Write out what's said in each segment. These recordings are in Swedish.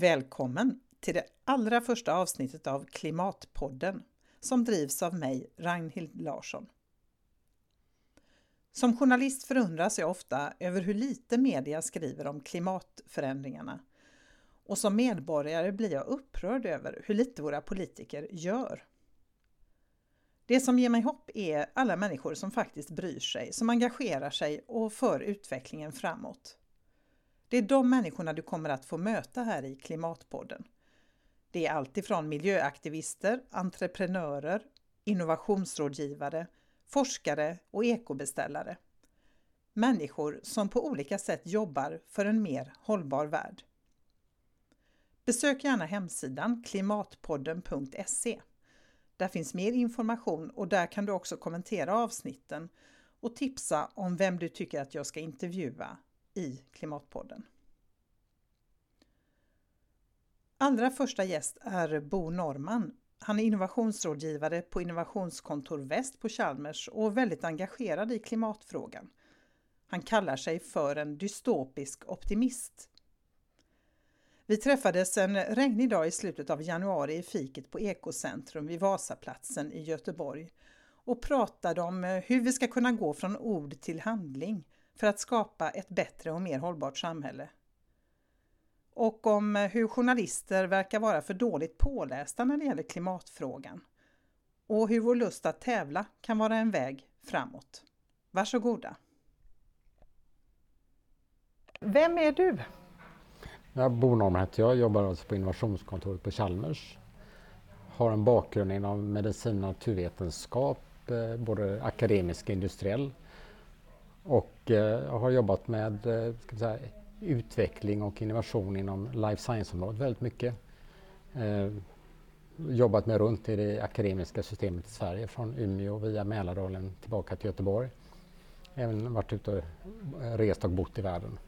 Välkommen till det allra första avsnittet av Klimatpodden som drivs av mig, Ragnhild Larsson. Som journalist förundras jag ofta över hur lite media skriver om klimatförändringarna och som medborgare blir jag upprörd över hur lite våra politiker gör. Det som ger mig hopp är alla människor som faktiskt bryr sig, som engagerar sig och för utvecklingen framåt. Det är de människorna du kommer att få möta här i Klimatpodden. Det är alltifrån miljöaktivister, entreprenörer, innovationsrådgivare, forskare och ekobeställare. Människor som på olika sätt jobbar för en mer hållbar värld. Besök gärna hemsidan klimatpodden.se. Där finns mer information och där kan du också kommentera avsnitten och tipsa om vem du tycker att jag ska intervjua i Klimatpodden. Allra första gäst är Bo Norman. Han är innovationsrådgivare på Innovationskontor Väst på Chalmers och väldigt engagerad i klimatfrågan. Han kallar sig för en dystopisk optimist. Vi träffades en regnig dag i slutet av januari i fiket på Ekocentrum vid Vasaplatsen i Göteborg och pratade om hur vi ska kunna gå från ord till handling för att skapa ett bättre och mer hållbart samhälle. Och om hur journalister verkar vara för dåligt pålästa när det gäller klimatfrågan. Och hur vår lust att tävla kan vara en väg framåt. Varsågoda! Vem är du? Jag Bo Norman heter jag, jobbar alltså på innovationskontoret på Chalmers. Har en bakgrund inom medicin och naturvetenskap, eh, både akademisk och industriell och eh, har jobbat med eh, ska säga, utveckling och innovation inom life science-området väldigt mycket. Eh, jobbat med runt i det akademiska systemet i Sverige från Umeå via Mälardalen tillbaka till Göteborg. Även varit ute och eh, rest och bott i världen.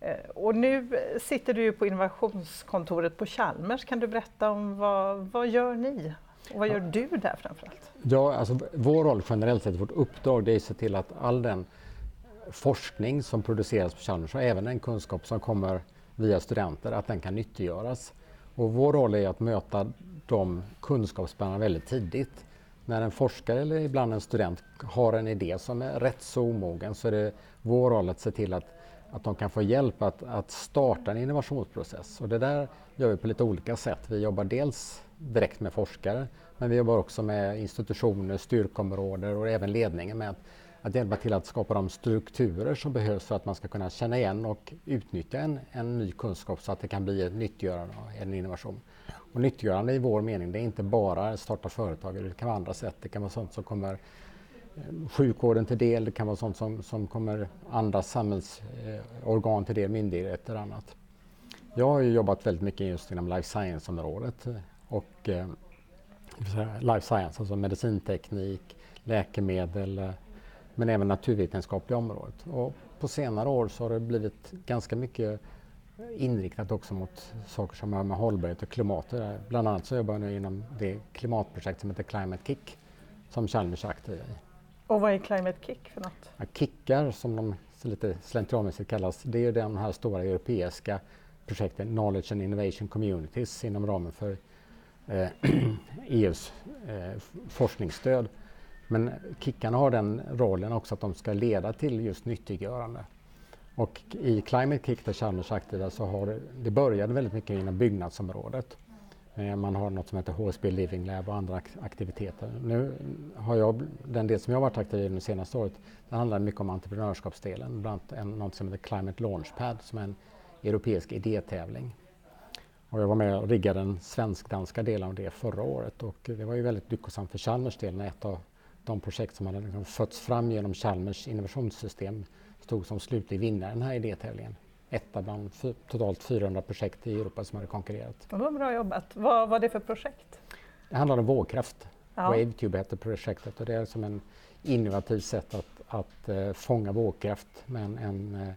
Eh, och nu eh, sitter du på innovationskontoret på Chalmers. Kan du berätta om vad, vad gör ni? Och vad gör du där framförallt? Ja, alltså vår roll generellt sett, vårt uppdrag, det är att se till att all den forskning som produceras på Chalmers och även den kunskap som kommer via studenter, att den kan nyttiggöras. Och vår roll är att möta de kunskapsspännarna väldigt tidigt. När en forskare eller ibland en student har en idé som är rätt så omogen så är det vår roll att se till att, att de kan få hjälp att, att starta en innovationsprocess. Och det där gör vi på lite olika sätt. Vi jobbar dels direkt med forskare. Men vi jobbar också med institutioner, styrkområden och även ledningen med att, att hjälpa till att skapa de strukturer som behövs för att man ska kunna känna igen och utnyttja en, en ny kunskap så att det kan bli ett nyttiggörande och en innovation. Och nyttiggörande i vår mening, det är inte bara starta företag, det kan vara andra sätt. Det kan vara sånt som kommer sjukvården till del, det kan vara sånt som, som kommer andra samhällsorgan till del, myndigheter och annat. Jag har ju jobbat väldigt mycket just inom life science-området eh, och eh, life science, alltså medicinteknik, läkemedel eh, men även naturvetenskapliga området. Och på senare år så har det blivit ganska mycket inriktat också mot saker som har med hållbarhet och klimat Bland annat så jobbar jag nu inom det klimatprojekt som heter Climate Kick som Chalmers är aktiv i. Och vad är Climate Kick för något? Ja, kickar som de lite slentrianmässigt kallas, det är de här stora europeiska projekten Knowledge and Innovation Communities inom ramen för eh, e EUs eh, forskningsstöd. Men kickarna har den rollen också att de ska leda till just nyttiggörande. Och i Climate Kick där Chalmers aktiva så har det, det började väldigt mycket inom byggnadsområdet. Eh, man har något som heter HSB Living Lab och andra aktiviteter. Nu har jag, den del som jag har varit aktiv i det senaste året, det handlar mycket om entreprenörskapsdelen, bland annat en, något som heter Climate Launchpad som är en europeisk idétävling. Och jag var med och riggade den svensk-danska delen av det förra året och det var ju väldigt lyckosamt för Chalmers del när ett av de projekt som hade liksom fötts fram genom Chalmers innovationssystem stod som slutlig vinnare i den här idétävlingen. Ett av bland totalt 400 projekt i Europa som hade konkurrerat. Det var bra jobbat. Vad var det för projekt? Det handlade om vågkraft. Ja. WaveTube hette projektet och det är som en innovativt sätt att, att uh, fånga vågkraft med en, en uh,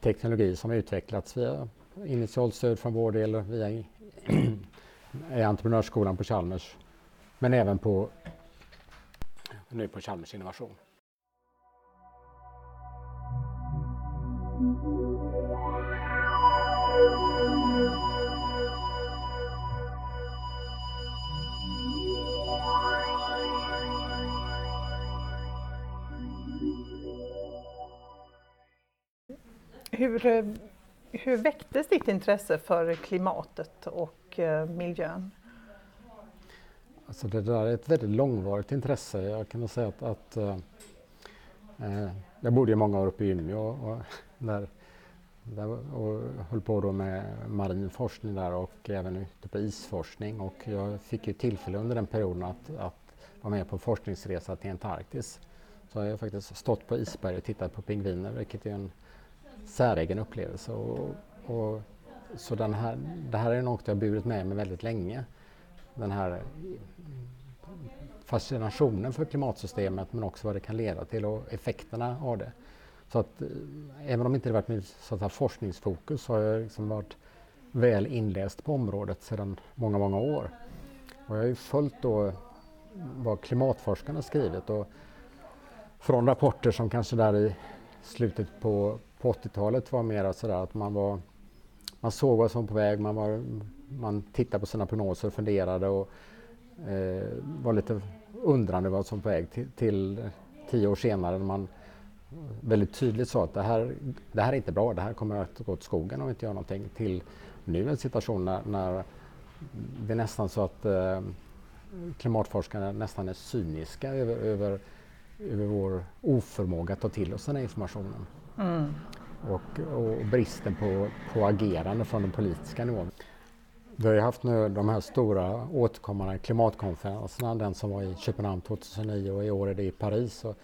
teknologi som utvecklats via initialt stöd från vår del via entreprenörsskolan på Chalmers. Men även på, nu på Chalmers Innovation. Hur, eh, hur väcktes ditt intresse för klimatet och eh, miljön? Alltså det där är ett väldigt långvarigt intresse. Jag kan säga att, att eh, eh jag bodde i många år uppe i Umeå och, där, där, och höll på då med marin forskning där och även ute på isforskning. Och jag fick ju tillfälle under den perioden att, att vara med på en forskningsresa till Antarktis. Så jag har faktiskt stått på isberg och tittat på pingviner vilket är en säregen upplevelse. Och, och så den här, det här är något jag har burit med mig väldigt länge. Den här fascinationen för klimatsystemet men också vad det kan leda till och effekterna av det. Så att eh, även om inte det varit mitt så forskningsfokus så har jag liksom varit väl inläst på området sedan många, många år. Och jag har ju följt då vad klimatforskarna skrivit och från rapporter som kanske där i slutet på, på 80-talet var mer sådär att man var man såg vad som var på väg, man, var, man tittade på sina prognoser och funderade och eh, var lite undrande vad som var på väg till, till tio år senare när man väldigt tydligt sa att det här, det här är inte bra, det här kommer att gå åt skogen om vi inte gör någonting till nu en situation när, när det är nästan så att eh, klimatforskarna nästan är cyniska över, över, över vår oförmåga att ta till oss den här informationen. Mm. Och, och, bristen på, på agerande från den politiska nivån. Vi har ju haft nu de här stora återkommande klimatkonferenserna, den som var i Köpenhamn 2009 och i år är det i Paris. Och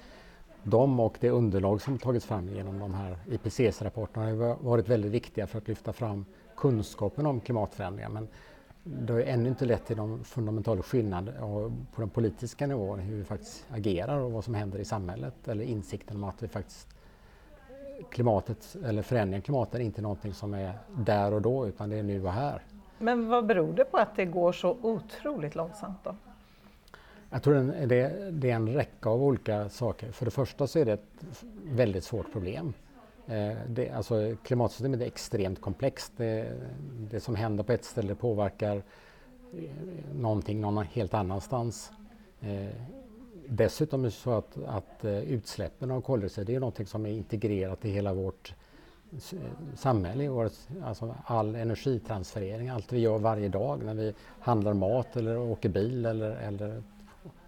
de och det underlag som tagits fram genom de här IPCC-rapporterna har varit väldigt viktiga för att lyfta fram kunskapen om klimatförändringar. Men det har ju ännu inte lett till någon fundamental skillnad på den politiska nivån hur vi faktiskt agerar och vad som händer i samhället eller insikten om att vi faktiskt klimatet eller förändringen av klimatet är inte någonting som är där och då utan det är nu och här. Men vad beror det på att det går så otroligt långsamt då? Jag tror det, det är en räcka av olika saker. För det första så är det ett väldigt svårt problem. Eh, det, alltså, klimatsystemet är extremt komplext. Det, det, som händer på ett ställe påverkar eh, någonting någon helt annanstans. Dessutom är det så att, att eh, utsläppen av koldioxid är något som är integrerat i hela vårt eh, samhälle, alltså all energitransferering, allt vi gör varje dag när vi handlar mat eller åker bil eller, eller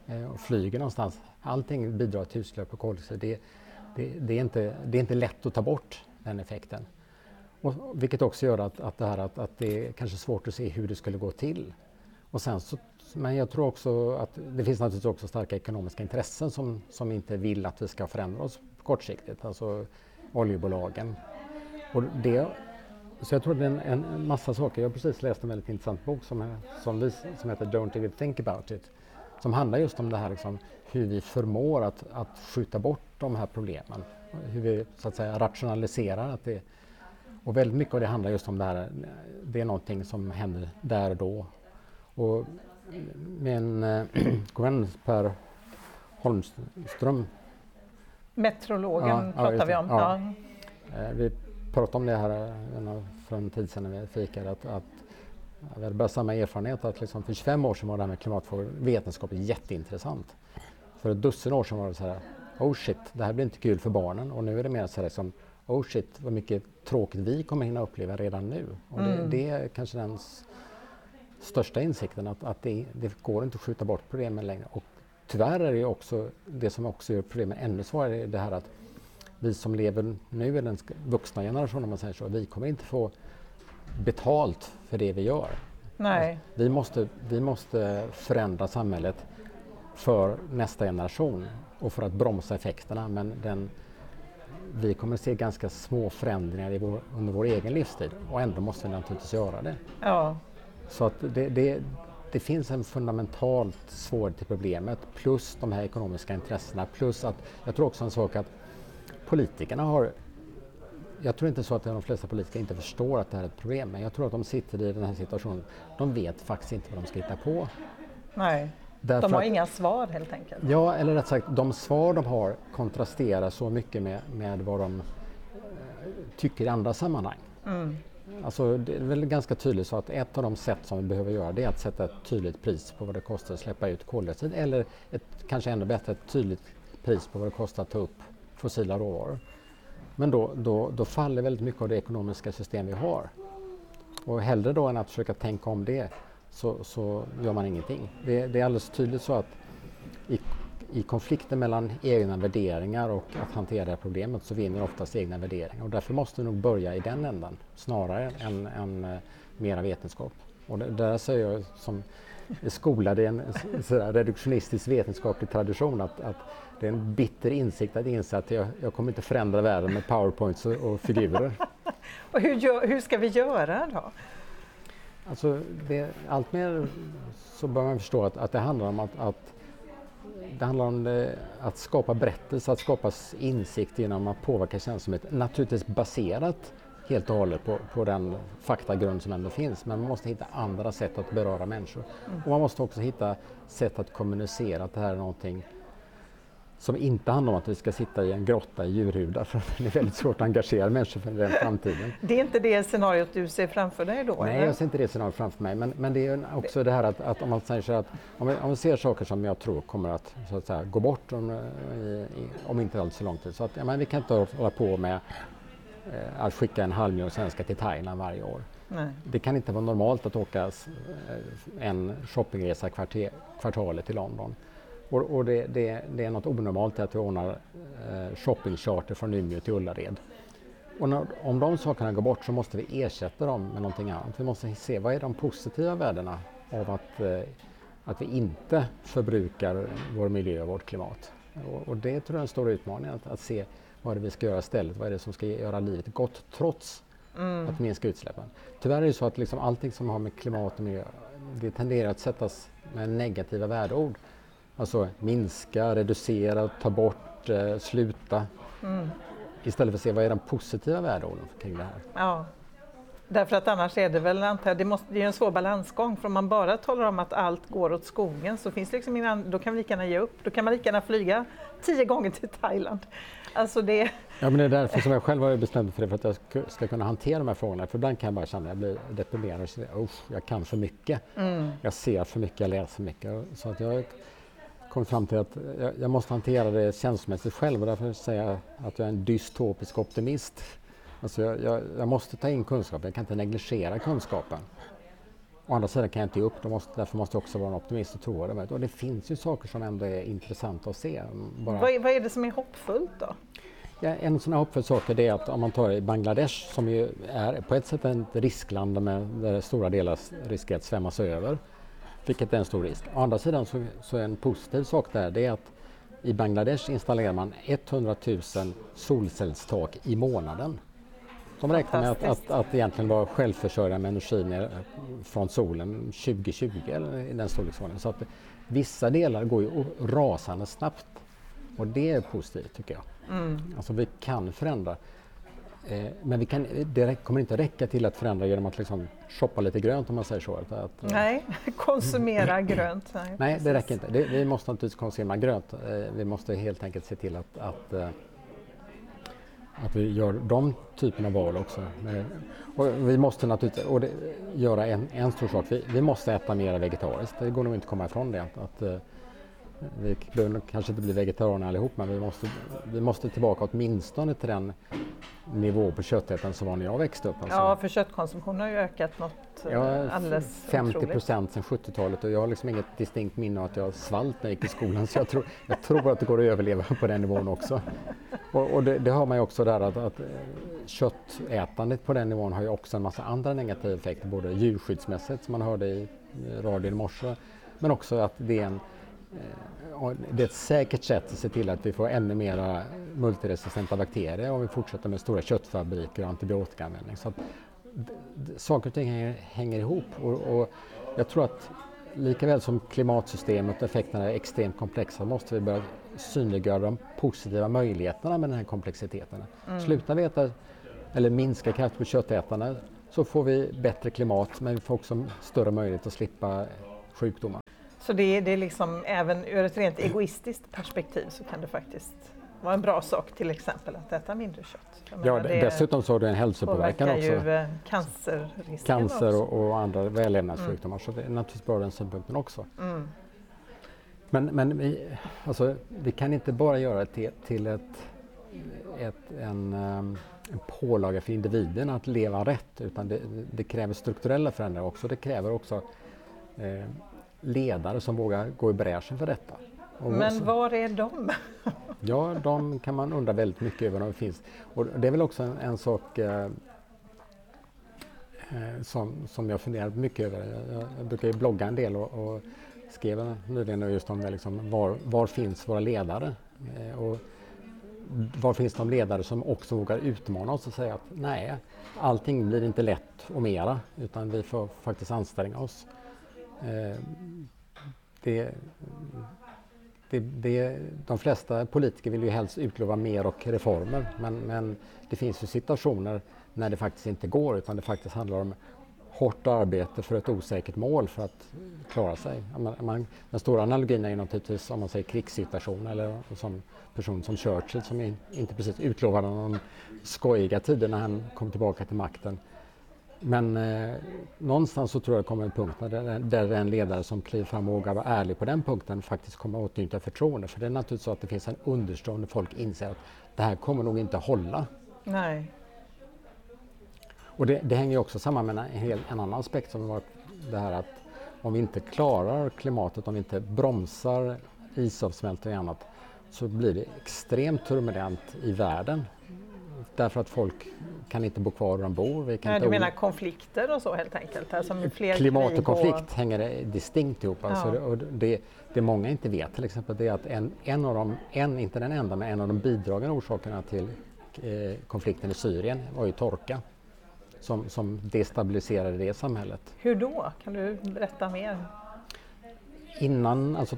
eh, flyger någonstans. Allting bidrar till utsläpp av koldioxid. Det, det, det, är inte, det är inte lätt att ta bort den effekten. Och, vilket också gör att, att, det, här, att, att det är kanske svårt att se hur det skulle gå till. Och sen så, men jag tror också att det finns naturligtvis också starka ekonomiska intressen som, som inte vill att vi ska förändra oss kortsiktigt, alltså oljebolagen. Och det, så jag tror det är en, en massa saker. Jag har precis läst en väldigt intressant bok som, som, som heter Don't even think about it som handlar just om det här liksom, hur vi förmår att, att skjuta bort de här problemen. Hur vi så att säga rationaliserar att det och väldigt mycket av det handlar just om det här, det är någonting som händer där och då. Och min äh, vän Per Holmström Meteorologen ja, pratar ja, vi om. Ja. Eh, vi pratade om det här eh, för en tid sedan när vi fikade att, att vi hade bara samma erfarenhet att liksom för 25 år sedan var det här med klimatfrågor vetenskapligt jätteintressant. För ett dussin år sedan var det så här, oh shit, det här blir inte kul för barnen och nu är det mer så här som, oh shit, vad mycket tråkigt vi kommer hinna uppleva redan nu. Och det, mm. det är kanske den största insikten att, att det, det, går inte att skjuta bort problemen längre. Och tyvärr är det också det som också gör problemen ännu svårare, det här att vi som lever nu, den vuxna generationen om man säger så, vi kommer inte få betalt för det vi gör. Nej. Vi, måste, vi måste förändra samhället för nästa generation och för att bromsa effekterna men den, vi kommer se ganska små förändringar i vår, under vår egen livstid och ändå måste vi naturligtvis göra det. Ja. Så att det, det, det finns en fundamentalt svårighet till problemet plus de här ekonomiska intressena plus att jag tror också en sak att politikerna har jag tror inte så att de flesta politiker inte förstår att det här är ett problem, men jag tror att de sitter i den här situationen. De vet faktiskt inte vad de ska hitta på. Nej, Därför de har att, inga svar helt enkelt. Ja, eller rätt sagt, de svar de har kontrasterar så mycket med, med vad de eh, tycker i andra sammanhang. Mm. Alltså, det är väl ganska tydligt så att ett av de sätt som vi behöver göra det är att sätta ett tydligt pris på vad det kostar att släppa ut koldioxid eller ett, kanske ännu bättre ett tydligt pris på vad det kostar att ta upp fossila råvaror. Men då, då, då faller väldigt mycket av det ekonomiska system vi har. Och hellre då än att försöka tänka om det så, så gör man ingenting. Det, det är alldeles tydligt så att i, i konflikten mellan egna värderingar och att hantera det här problemet så vinner oftast egna värderingar och därför måste vi nog börja i den ändan snarare än, än uh, mera vetenskap. Och det, där säger jag som skolad i en sådär, reduktionistisk vetenskaplig tradition att, att det är en bitter insikt att inse att jag, jag kommer inte förändra världen med powerpoints och, och figurer. och hur, gör, hur ska vi göra då? Alltså, det, allt mer så bör man förstå att, att det handlar om att, att det handlar om det, att skapa berättelse, att skapa insikt genom att påverka känslomässigt. Naturligtvis baserat helt och hållet på, på den faktagrund som ändå finns. Men man måste hitta andra sätt att beröra människor. Mm. Och man måste också hitta sätt att kommunicera att det här är någonting som inte handlar om att vi ska sitta i en grotta i djurhudar för det är väldigt svårt att engagera människor för den framtiden. Det är inte det scenariot du ser framför dig då? Nej, eller? jag ser inte det scenariot framför mig. Men, men det är också det här att, att om man säger så att om vi, om vi, ser saker som jag tror kommer att, så att säga, gå bort om, i, om inte alls så lång tid. Så att, ja, men vi kan inte hålla på med eh, att skicka en halv miljon svenskar till Thailand varje år. Nej. Det kan inte vara normalt att åka eh, en shoppingresa kvarter, kvartalet till London. Och, och det, det, det, är något onormalt att vi ordnar eh, shoppingcharter från Umeå till Ullared. Och när, om de sakerna går bort så måste vi ersätta dem med någonting annat. Vi måste se vad är de positiva värdena av att, eh, att vi inte förbrukar vår miljö och vårt klimat. Och, och, det tror jag är en stor utmaning att, att se vad är det vi ska göra istället. Vad är det som ska göra livet gott trots mm. att minska utsläppen. Tyvärr är det så att liksom allting som har med klimat och miljö det tenderar att sättas med negativa värdeord. Alltså minska, reducera, ta bort, eh, sluta. Mm. Istället för att se vad är de positiva värdeorden kring det här. Ja. Därför att annars är det väl, antar det, måste, det är en svår balansgång, för om man bara talar om att allt går åt skogen så finns det liksom ingen, då kan vi lika gärna ge upp. Då kan man lika gärna flyga tio gånger till Thailand. Alltså det... Ja, men det är därför som jag själv har bestämt mig för det, för att jag ska kunna hantera de här frågorna. För ibland kan jag bara känna att jag blir deprimerad och känner, jag kan för mycket. Mm. Jag ser för mycket, jag läser för mycket. Så att jag kommit fram till att jag, jag måste hantera det känslomässigt själv och därför säger jag att jag är en dystopisk optimist. Alltså jag, jag, jag måste ta in kunskapen, jag kan inte negligera kunskapen. Å andra sidan kan jag inte ge upp, måste, därför måste jag också vara en optimist och tro det. Och det finns ju saker som ändå är intressanta att se. Bara... Vad, vad är det som är hoppfullt då? Ja, en sån här hoppfull sak är att om man tar i Bangladesh som ju är på ett sätt ett riskland med, där stora delar riskerar att svämmas över vilket är en stor risk. Å andra sidan så, så är en positiv sak där det är att i Bangladesh installerar man 100 000 solcellstak i månaden. De räknar med att, att, att egentligen vara självförsörjande med energi från solen 2020 eller i den storleksordningen. Så att vissa delar går ju rasande snabbt och det är positivt tycker jag. Mm. Alltså vi kan förändra. Eh, men vi kan, det kommer inte räcka till att förändra genom att liksom shoppa lite grönt om man säger så. Att, att, nej, konsumera grönt. Nej, nej det räcker inte. Det, vi måste naturligtvis konsumera grönt. Eh, vi måste helt enkelt se till att, att, eh, att vi gör de typerna av val också. Och vi måste naturligtvis och det, göra en, en stor sak. Vi, vi, måste äta mer vegetariskt. Det går nog inte att komma ifrån det. Att, att vi behöver kanske inte bli vegetarianer allihop men vi måste, vi måste tillbaka åtminstone till den nivå på köttätandet som var när jag växte upp. Alltså. Ja, för köttkonsumtionen har ju ökat något ja, eh, alldeles 50 procent sedan 70-talet och jag har liksom inget distinkt minne av att jag svalt när jag gick i skolan så jag tror, jag tror att det går att överleva på den nivån också. Och, och det, det har man ju också där att, att eh, köttätandet på den nivån har ju också en massa andra negativa effekter, både djurskyddsmässigt som man hörde i radion i morse, men också att det är en Eh, det är ett säkert sätt att se till att vi får ännu mer multiresistenta bakterier om vi fortsätter med stora köttfabriker och antibiotikaanvändning. Så att saker och ting hänger, hänger ihop och, och, jag tror att likaväl som klimatsystemet och effekterna är extremt komplexa måste vi börja synliggöra de positiva möjligheterna med den här komplexiteten. Mm. Sluta veta eller minska kraftigt på köttätarna så får vi bättre klimat men vi får också större möjlighet att slippa sjukdomar. Så det, det är liksom, även ur ett rent egoistiskt perspektiv så kan det faktiskt vara en bra sak till exempel att äta mindre kött. Jag ja, menar, dessutom så har det en hälsopåverkan också. ju eh, cancerrisken Cancer och, och, andra vällevnadssjukdomar mm. så det är naturligtvis bra den synpunkten också. Mm. Men, men vi, alltså, vi kan inte bara göra det till, till ett ett, en, en pålaga för individen att leva rätt utan det, det kräver strukturella förändringar också. Det kräver också eh, ledare som vågar gå i bräschen för detta. Och Men var är de? ja, de kan man undra väldigt mycket över om det finns. Och det är väl också en, en sak eh, eh som, som jag funderat mycket över. Jag, jag brukar ju blogga en del och, och skrev nyligen just om liksom var, var finns våra ledare? Eh, och var finns de ledare som också vågar utmana oss och säga att nej, allting blir inte lätt och mera utan vi får faktiskt anstränga oss. Eh, det, det, det, de flesta politiker vill ju helst utlova mer och reformer men, men det finns ju situationer när det faktiskt inte går utan det faktiskt handlar om hårt arbete för ett osäkert mål för att klara sig. Man, den stora analogin är ju naturligtvis om man säger krigssituation eller som person som Churchill som inte precis utlovade någon skojiga tider när han kom tillbaka till makten. Men eh, någonstans så tror jag det kommer en punkt där, där en ledare som kliver fram och vågar vara ärlig på den punkten faktiskt kommer att åtnjuta förtroende. För det är naturligtvis så att det finns en understående folk inser att det här kommer nog inte hålla. Nej. Och det, det hänger också samman med en, hel, en annan aspekt som var det här att om vi inte klarar klimatet, om vi inte bromsar isavsmältning och annat så blir det extremt turbulent i världen. Därför att folk kan inte bo kvar där de bor. Vi kan Nej, du menar konflikter och så helt enkelt? Alltså fler Klimat och konflikt och... hänger distinkt ihop. Alltså ja. och det, det många inte vet till exempel det är att en, en av de, en, inte den enda, men en av de bidragande orsakerna till eh, konflikten i Syrien var ju torka som, som destabiliserade det samhället. Hur då? Kan du berätta mer? Innan, alltså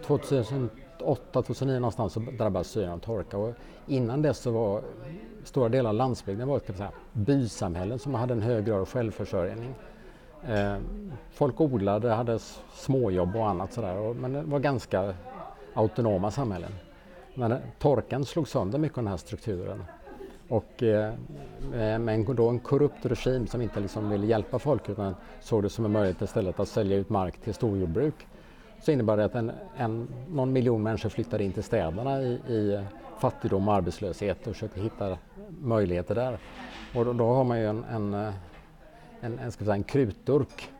2008-2009 någonstans så drabbades Syrien av torka och innan dess så var stora delar av landsbygden var, typ säga, bysamhällen som hade en hög grad av självförsörjning. Eh, folk odlade, hade småjobb och annat sådär men det var ganska autonoma samhällen. Men eh, torkan slog sönder mycket av den här strukturen. Och eh, eh med då en korrupt regim som inte liksom ville hjälpa folk utan såg det som en möjlighet istället att sälja ut mark till storjordbruk så innebär det att en, en, någon miljon människor flyttade in till städerna i, i fattigdom och arbetslöshet och försökte hitta möjligheter där. Och då, då har man ju en, en, en, en, ska säga, en krutdurk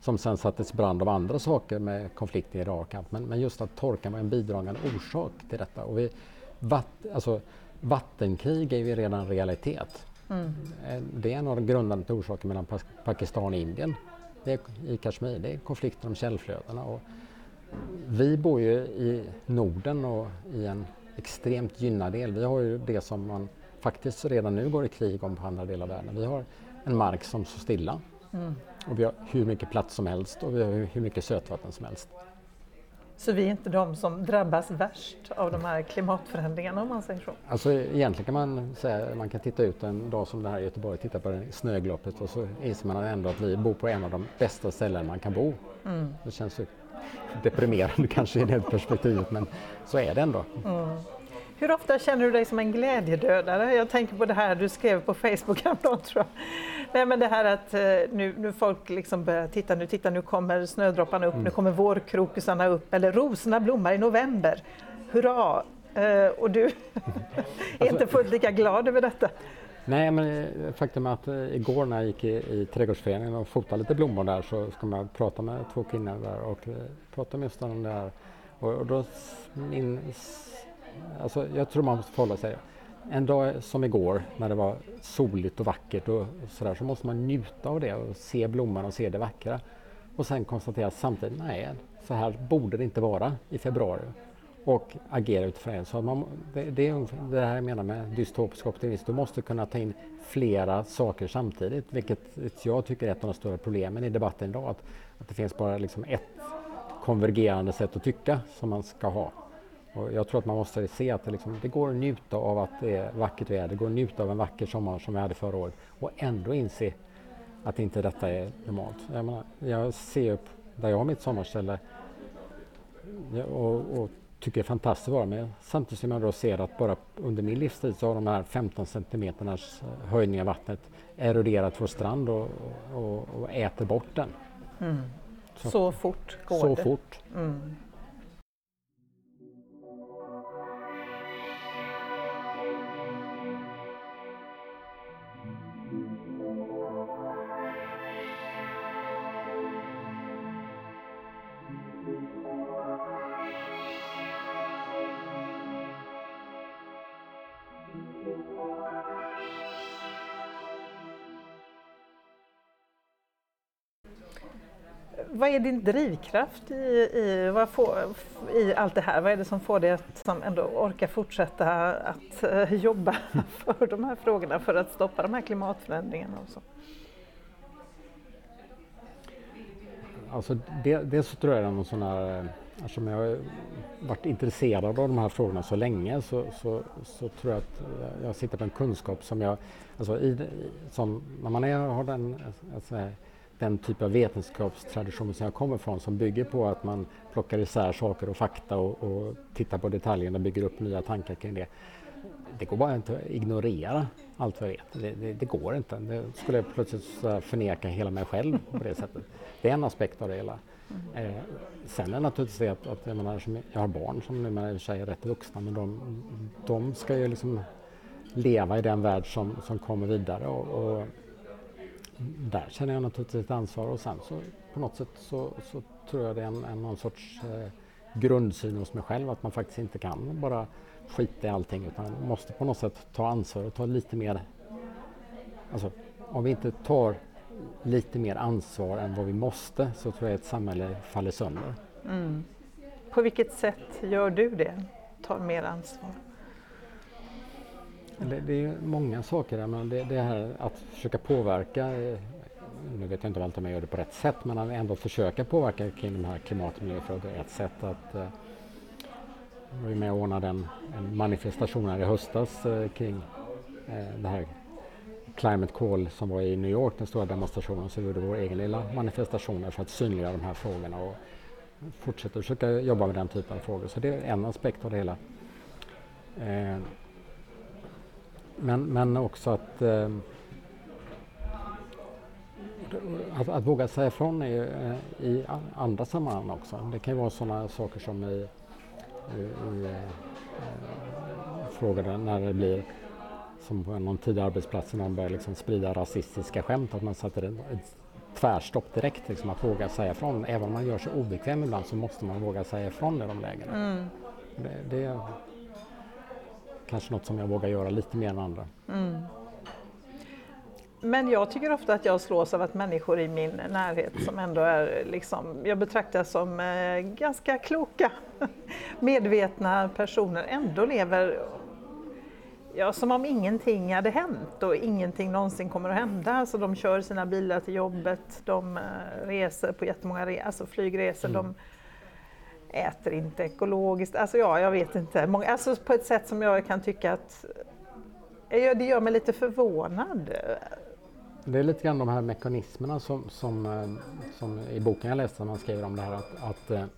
som sen sattes brand av andra saker med konflikten i Irak. Men, men just att torkan var en bidragande orsak till detta. Och vi, vatt, alltså, vattenkrig är ju redan realitet. Mm. Eh, det är en av de grundande orsakerna mellan Pakistan och Indien det är, i Kashmir. Det är konflikten om källflödena. Och vi bor ju i Norden och i en extremt gynnad del. Vi har ju det som man faktiskt redan nu går i krig om på andra delar av världen. Vi har en mark som står stilla mm. och vi har hur mycket plats som helst och vi har hur mycket sötvatten som helst. Så vi är inte de som drabbas värst av de här klimatförändringarna om man säger så? Alltså egentligen kan man säga, man kan titta ut en dag som det här i Göteborg, titta på snögloppet och så inser man ändå att vi bor på en av de bästa ställen man kan bo. Mm. Det känns ju deprimerande kanske i det perspektivet men så är det ändå. Mm. Hur ofta känner du dig som en glädjedödare? Jag tänker på det här du skrev på Facebook häromdagen tror jag. Nej men det här att eh, nu, nu folk liksom börjar titta, nu titta nu kommer snödropparna upp, mm. nu kommer vårkrokusarna upp eller rosorna blommar i november. Hurra! Uh, och du är alltså, inte fullt lika glad över detta? Nej men eh, faktum är att eh, igår när jag gick i, i trädgårdsföreningen och fotade lite blommor där så skulle jag prata med två kvinnor där och eh, prata med just om det här. Och, och då min alltså, jag tror man måste förhålla sig. En dag som igår när det var soligt och vackert och sådär så måste man njuta av det och se blomman och se det vackra. Och sen konstatera samtidigt, nej, så här borde det inte vara i februari. Och agera utifrån det. Så man, det, det är det här jag menar med dystopisk optimism. Du måste kunna ta in flera saker samtidigt, vilket jag tycker är ett av de stora problemen i debatten idag. Att, att det finns bara liksom ett konvergerande sätt att tycka som man ska ha. Och jag tror att man måste se att det, liksom, det går att njuta av att det är vackert väder, det går att njuta av en vacker sommar som vi hade förra året och ändå inse att inte detta är normalt. Jag, menar, jag ser upp där jag har mitt sommarställe och, och tycker det är fantastiskt att vara med. Samtidigt som jag då ser att bara under min livstid så har de här 15 centimeternas höjning av vattnet eroderat vår strand och, och, och äter bort den. Mm. Så, så, fort går så det. Fort. Mm. Är din drivkraft i, i, vad får, i allt det här? Vad är det som får dig att som ändå orka fortsätta att uh, jobba för de här frågorna, för att stoppa de här klimatförändringarna? Och så? Alltså det, dels så tror jag det är någon sån här, eftersom jag har varit intresserad av de här frågorna så länge så, så, så tror jag att jag sitter på en kunskap som jag, alltså i, som, när man är, har den, alltså, den typ av vetenskapstradition som jag kommer från som bygger på att man plockar isär saker och fakta och, och tittar på detaljerna och bygger upp nya tankar kring det. Det går bara inte att ignorera allt vad jag vet. Det, det, det går inte. Det skulle jag plötsligt förneka hela mig själv på det sättet. Det är en aspekt av det hela. Eh, sen är det naturligtvis det att, att jag, menar, jag har barn som numera i och för sig är rätt vuxna men de, de ska ju liksom leva i den värld som, som kommer vidare och, och där känner jag naturligtvis ett ansvar och sen så på något sätt så, så tror jag det är en, en någon sorts eh, grundsyn hos mig själv att man faktiskt inte kan bara skita i allting utan man måste på något sätt ta ansvar och ta lite mer Alltså om vi inte tar lite mer ansvar än vad vi måste så tror jag att ett samhälle faller sönder. Mm. På vilket sätt gör du det? Tar mer ansvar? Det, det är många saker. Men det, det här att försöka påverka, eh, nu vet jag inte alltid om jag gör det på rätt sätt, men att ändå försöka påverka kring de här klimat och miljöfrågorna är ett sätt att eh, jag var med och ordnade en, en manifestation här i höstas eh, kring eh, det här Climate Call som var i New York, den stora demonstrationen, så vi gjorde vår egen lilla manifestation för att synliggöra de här frågorna och fortsätta försöka jobba med den typen av frågor. Så det är en aspekt av det hela. Eh, men, men också att, eh, att, att, våga säga ifrån i, eh, i andra sammanhang också. Det kan ju vara sådana saker som i, i, i eh, frågor när det blir som på någon tidig arbetsplats när man börjar liksom sprida rasistiska skämt, att man sätter ett tvärstopp direkt, liksom att våga säga ifrån. Även om man gör sig obekväm ibland så måste man våga säga ifrån i de lägena. Mm. Det, det, är kanske något som jag vågar göra lite mer än andra. Mm. Men jag tycker ofta att jag slås av att människor i min närhet som ändå är, liksom, jag betraktar som eh, ganska kloka, medvetna personer, ändå lever Ja, som om ingenting hade hänt och ingenting någonsin kommer att hända. Alltså de kör sina bilar till jobbet, de eh, reser på jättemånga re alltså flygresor, mm. de äter inte ekologiskt. Alltså ja, jag vet inte. Många, alltså på ett sätt som jag kan tycka att eh, det gör mig lite förvånad. Det är lite grann de här mekanismerna som, som, eh, som i boken jag läste, man skriver om det här att, att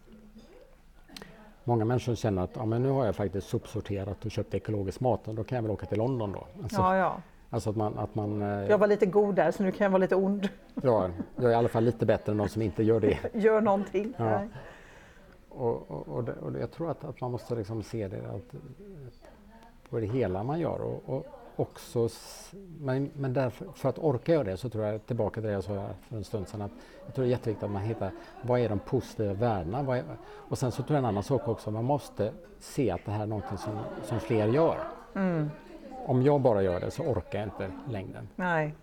Många människor känner att ja, men nu har jag faktiskt sopsorterat och köpt ekologisk mat och då kan jag väl åka till London då. Alltså, ja, ja. Alltså att man, att man, eh, jag var lite god där så nu kan jag vara lite ond. Ja, jag är i alla fall lite bättre än de som inte gör det. gör någonting. Ja. Och, och, och, det, och, jag tror att, att man måste liksom se det att, på det hela man gör. Och, också, men, men därför, för att orka göra det så tror jag, tillbaka till det jag sa för en stund sedan, att jag tror det är jätteviktigt att man hittar vad är de positiva värdena? Är, och sen så tror jag en annan sak också, man måste se att det här är någonting som, som fler gör. Mm. Om jag bara gör det så orkar jag inte längden. Nej.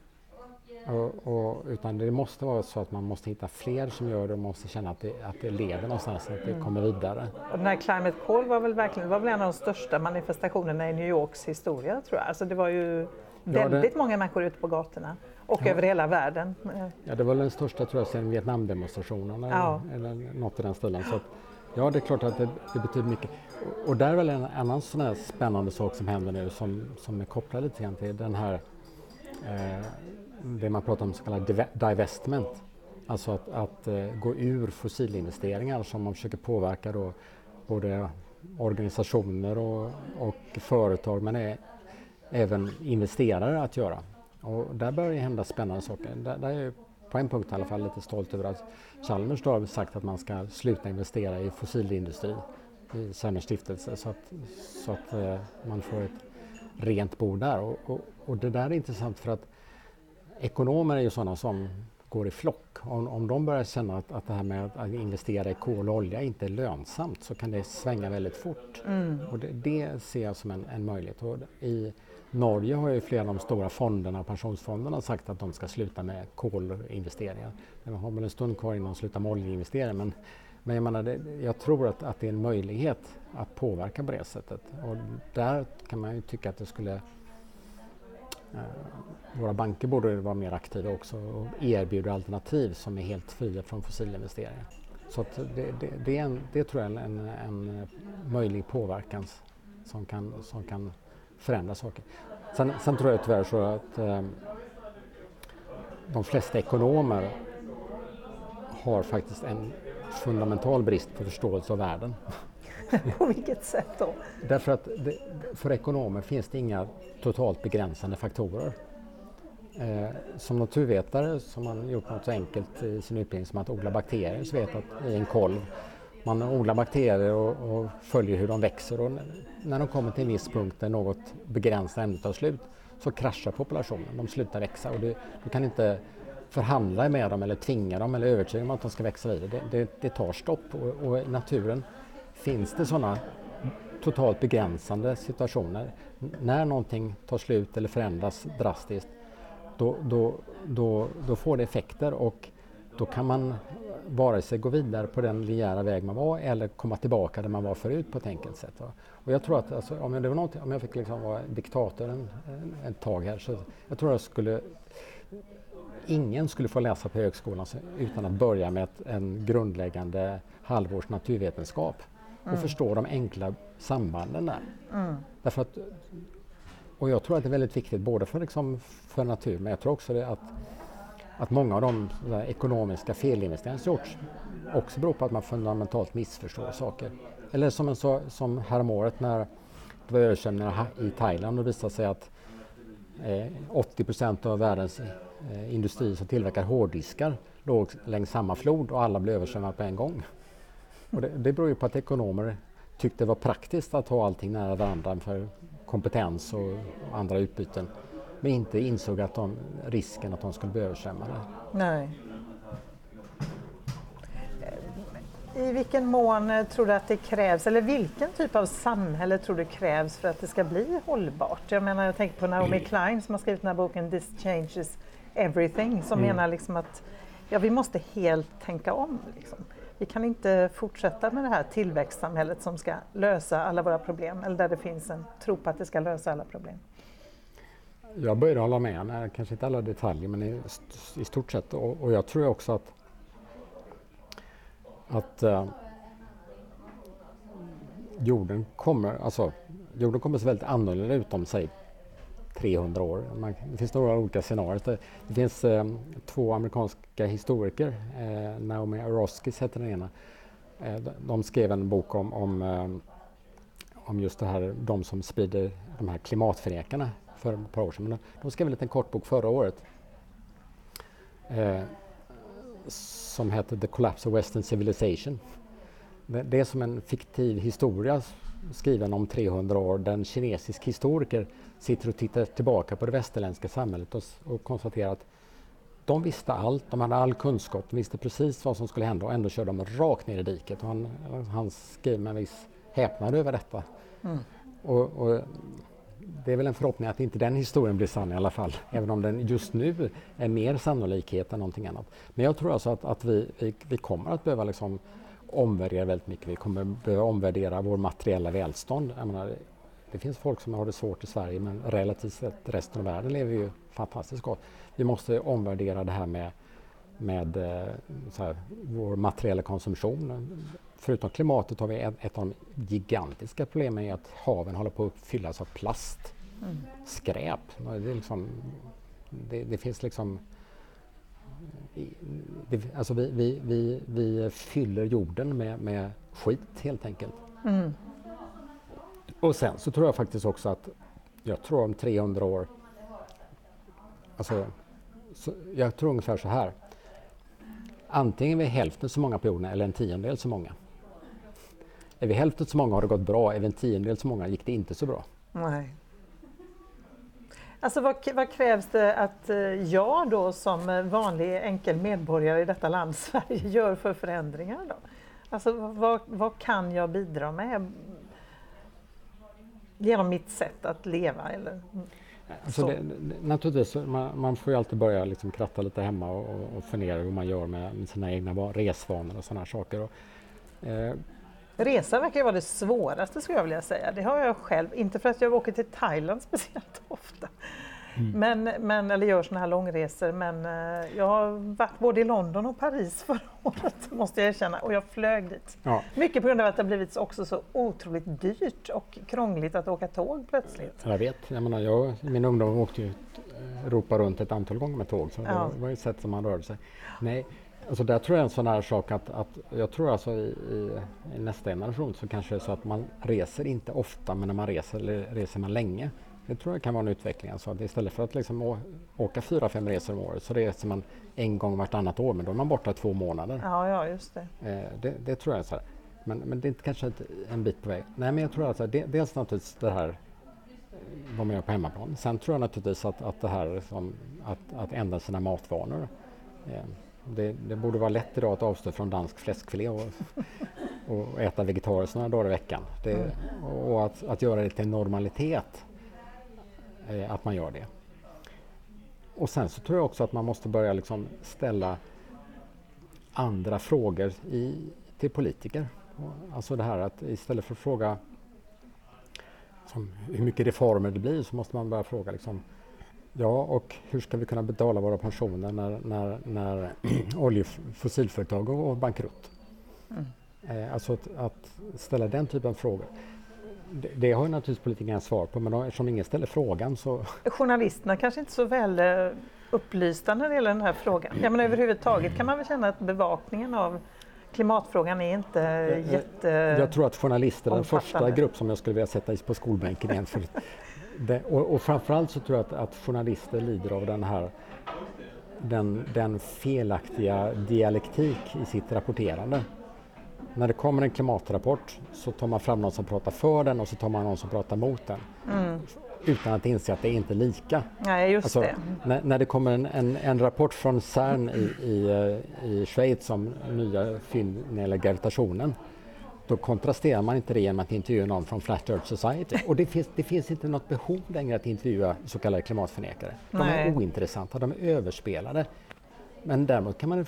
Och, och, utan det måste vara så att man måste hitta fler som gör det och måste känna att det, att det leder någonstans, att det mm. kommer vidare. Och den här Climate Call var väl verkligen var väl en av de största manifestationerna i New Yorks historia tror jag. Alltså det var ju väldigt ja, det... många människor ute på gatorna och ja. över hela världen. Ja, det var den största tror jag sedan Vietnamdemonstrationerna ja. eller, eller något i den stilen. Så att, ja, det är klart att det, det betyder mycket. Och, och där är väl en annan sån här spännande sak som händer nu som, som är kopplad lite grann till den här eh, det man pratar om så kallad divestment. Alltså att, att eh, gå ur fossilinvesteringar som man försöker påverka då både organisationer och, och företag men är, även investerare att göra. Och där börjar det hända spännande saker. Där, där är jag på en punkt i alla fall lite stolt över att Chalmers har sagt att man ska sluta investera i fossilindustri i Chalmers stiftelse så att, så att eh, man får ett rent bord där. Och, och, och det där är intressant för att ekonomer är ju sådana som går i flock. Om, om de börjar känna att, att det här med att investera i kol och olja inte är lönsamt så kan det svänga väldigt fort. Mm. Och det, det, ser jag som en, en möjlighet. Och I Norge har ju flera av de stora fonderna, pensionsfonderna, sagt att de ska sluta med kolinvesteringar. De har väl en stund kvar innan de slutar med oljeinvesteringar men, men jag, menar, det, jag tror att, att det är en möjlighet att påverka på det sättet. Och där kan man ju tycka att det skulle Eh, våra banker borde vara mer aktiva också och erbjuda alternativ som är helt fria från fossilinvesteringar. Så det, det, det, är en, det tror jag är en, en möjlig påverkan som kan, som kan förändra saker. Sen, sen tror jag tyvärr så att eh, de flesta ekonomer har faktiskt en fundamental brist på förståelse av världen. på vilket sätt då? Därför att det, för ekonomer finns det inga totalt begränsande faktorer. Eh, som naturvetare som man gjort något så enkelt i sin utbildning som att odla bakterier så vet att i en kolv man odlar bakterier och, och, följer hur de växer och när de kommer till en viss punkt där något begränsat ämne tar slut så kraschar populationen, de slutar växa och du, du, kan inte förhandla med dem eller tvinga dem eller övertyga dem att de ska växa vidare. Det, det, det tar stopp och, och, naturen finns det sådana totalt begränsande situationer. När någonting tar slut eller förändras drastiskt då, då, då, då får det effekter och då kan man vare sig gå vidare på den linjära väg man var eller komma tillbaka där man var förut på ett enkelt sätt. Va? Och jag tror att alltså, om, det var om jag fick liksom vara diktator en, en, en tag här så jag tror jag skulle Ingen skulle få läsa på högskolan utan att börja med ett, en grundläggande halvårs naturvetenskap och mm. förstå de enkla sambanden där. Mm. Därför att, och jag tror att det är väldigt viktigt både för, liksom, för natur men jag tror också att att många av de ekonomiska felinvesteringar som gjorts också beror på att man fundamentalt missförstår saker. Eller som, en så, som häromåret när det var översvämningar i Thailand och det visade sig att eh, 80 procent av världens eh, industri som tillverkar hårddiskar låg längs samma flod och alla blev översvämmade på en gång. Och det, det beror ju på att ekonomer tyckte det var praktiskt att ha allting nära varandra för kompetens och andra utbyten men inte insåg att de, risken att de skulle bli översvämmade. Nej. I vilken mån tror du att det krävs, eller vilken typ av samhälle tror du krävs för att det ska bli hållbart? Jag menar, jag tänker på Naomi Klein som har skrivit den här boken This changes everything, som mm. menar liksom att ja, vi måste helt tänka om. Liksom. Vi kan inte fortsätta med det här tillväxtsamhället som ska lösa alla våra problem, eller där det finns en tro på att det ska lösa alla problem. Jag börjar hålla med kanske inte alla detaljer men i, i stort sett. Och, och, jag tror också att, att uh, jorden kommer, alltså jorden kommer se väldigt annorlunda ut om säg 300 år. Man, det finns några olika scenarier. Det, finns eh, två amerikanska historiker, eh, Naomi Aroskis heter den ena. Eh, de, de skrev en bok om, om, eh, om just det här, de som sprider de här klimatförnekarna för ett par år sedan. Men de skrev en liten kortbok förra året eh, som hette The Collapse of Western Civilization. Det, det, är som en fiktiv historia skriven om 300 år där en kinesisk historiker sitter och tittar tillbaka på det västerländska samhället och, och konstaterar att de visste allt, de hade all kunskap, de visste precis vad som skulle hända och ändå körde de rakt ner i diket. Och han, han skrev med en viss häpnad över detta. Mm. Och, och, det är väl en förhoppning att inte den historien blir sann i alla fall, även om den just nu är mer sannolikhet än någonting annat. Men jag tror alltså att, att vi, vi, vi, kommer att behöva liksom omvärdera väldigt mycket. Vi kommer behöva omvärdera vår materiella välstånd. Menar, det finns folk som har det svårt i Sverige men relativt sett resten av världen lever ju fantastiskt gott. Vi måste omvärdera det här med, med eh, här, vår materiella konsumtion förutom klimatet har vi ett, ett av de gigantiska problemen är att haven håller på att fyllas av plast. Mm. Skräp. Det, liksom, det, det, finns liksom... Det, alltså vi, vi, vi, vi fyller jorden med, med skit helt enkelt. Mm. Och sen så tror jag faktiskt också att jag tror om 300 år Alltså, så, jag tror ungefär så här. Antingen är vi hälften så många på jorden eller en tiondel så många. Är vi hälften så många har det gått bra, är vi en tiondel så många gick det inte så bra. Nej. Alltså vad, vad, krävs det att eh, jag då som eh, vanlig enkel medborgare i detta land, Sverige, gör för förändringar då? Alltså vad, vad kan jag bidra med? Genom mitt sätt att leva? Eller? Alltså det, naturligtvis, man, man, får ju alltid börja liksom kratta lite hemma och, och fundera hur man gör med, med sina egna resvanor och sådana saker. Och, eh, Resa verkar vara det svåraste skulle jag vilja säga. Det har jag själv, inte för att jag åker till Thailand speciellt ofta, Mm. Men, men, eller gör sådana här långresor. Men eh, jag har varit både i London och Paris förra året måste jag erkänna och jag flög dit. Ja. Mycket på grund av att det har blivit också så otroligt dyrt och krångligt att åka tåg plötsligt. Jag vet, jag menar jag min ungdom åkte ju Europa runt ett antal gånger med tåg så ja. det var ju ett sätt som man rörde sig. Nej, Alltså där tror jag en sån här sak att, att jag tror alltså i, i, i, nästa generation så kanske det är så att man reser inte ofta men när man reser reser man länge. Det tror jag kan vara en utveckling. Alltså att istället för att liksom åka fyra, fem resor om året så reser man en gång vartannat år men då är man borta två månader. Ja, ja just det. Eh, det, det, tror jag så här. Men, men det är kanske ett, en bit på väg. Nej men jag tror alltså det, dels naturligtvis det här vad man gör på hemmaplan. Sen tror jag naturligtvis att, att det här som, att, att ändra sina matvanor. Eh, det, det, borde vara lätt idag att avstå från dansk fläskfilé och, och äta vegetariskt några dagar i veckan. Det, mm. och att, att göra det till normalitet eh, att man gör det. Och sen så tror jag också att man måste börja liksom ställa andra frågor i, till politiker. Alltså det här att istället för att fråga som, hur mycket reformer det blir så måste man börja fråga liksom, ja och hur ska vi kunna betala våra pensioner när, när, när oljefossilföretag går bankrutt? Mm. Eh, alltså att, att, ställa den typen av frågor det, det har ju naturligtvis politikerna svar på men eftersom ingen ställer frågan så... Journalisterna kanske inte så väl eh, upplysta när det gäller den här frågan. Ja, men överhuvudtaget kan man väl känna att bevakningen av klimatfrågan är inte jätte... Jag tror att journalister är den första grupp som jag skulle vilja sätta på skolbänken igen. För det, och, och framförallt så tror jag att, att journalister lider av den här den, den felaktiga dialektik i sitt rapporterande när det kommer en klimatrapport så tar man fram någon som pratar för den och så tar man någon som pratar mot den. Mm. Utan att inse att det är inte är lika. Nej, just alltså, det. När, när, det kommer en, en, en, rapport från CERN i, i, eh, i Schweiz om nya fynd när det gäller gravitationen då kontrasterar man inte det genom att intervjua någon från Flat Earth Society. Och det finns, det finns inte något behov längre att intervjua så kallade klimatförnekare. De Nej. är ointressanta, de är överspelade. Men däremot kan man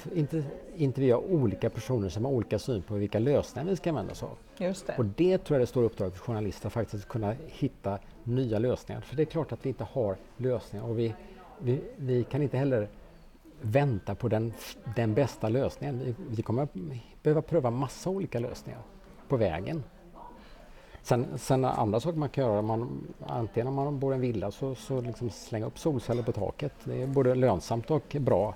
intervjua olika personer som har olika syn på vilka lösningar vi ska använda oss av. Just det. Och det tror jag är det stora uppdraget för journalister, faktiskt kunna hitta nya lösningar. För det är klart att vi inte har lösningar och vi, vi, vi kan inte heller vänta på den, den bästa lösningen. Vi, vi kommer behöva pröva massa olika lösningar på vägen. Sen, sen andra saker man kan göra, man, antingen om man bor i en villa så, så liksom slänga upp solceller på taket. Det är både lönsamt och bra.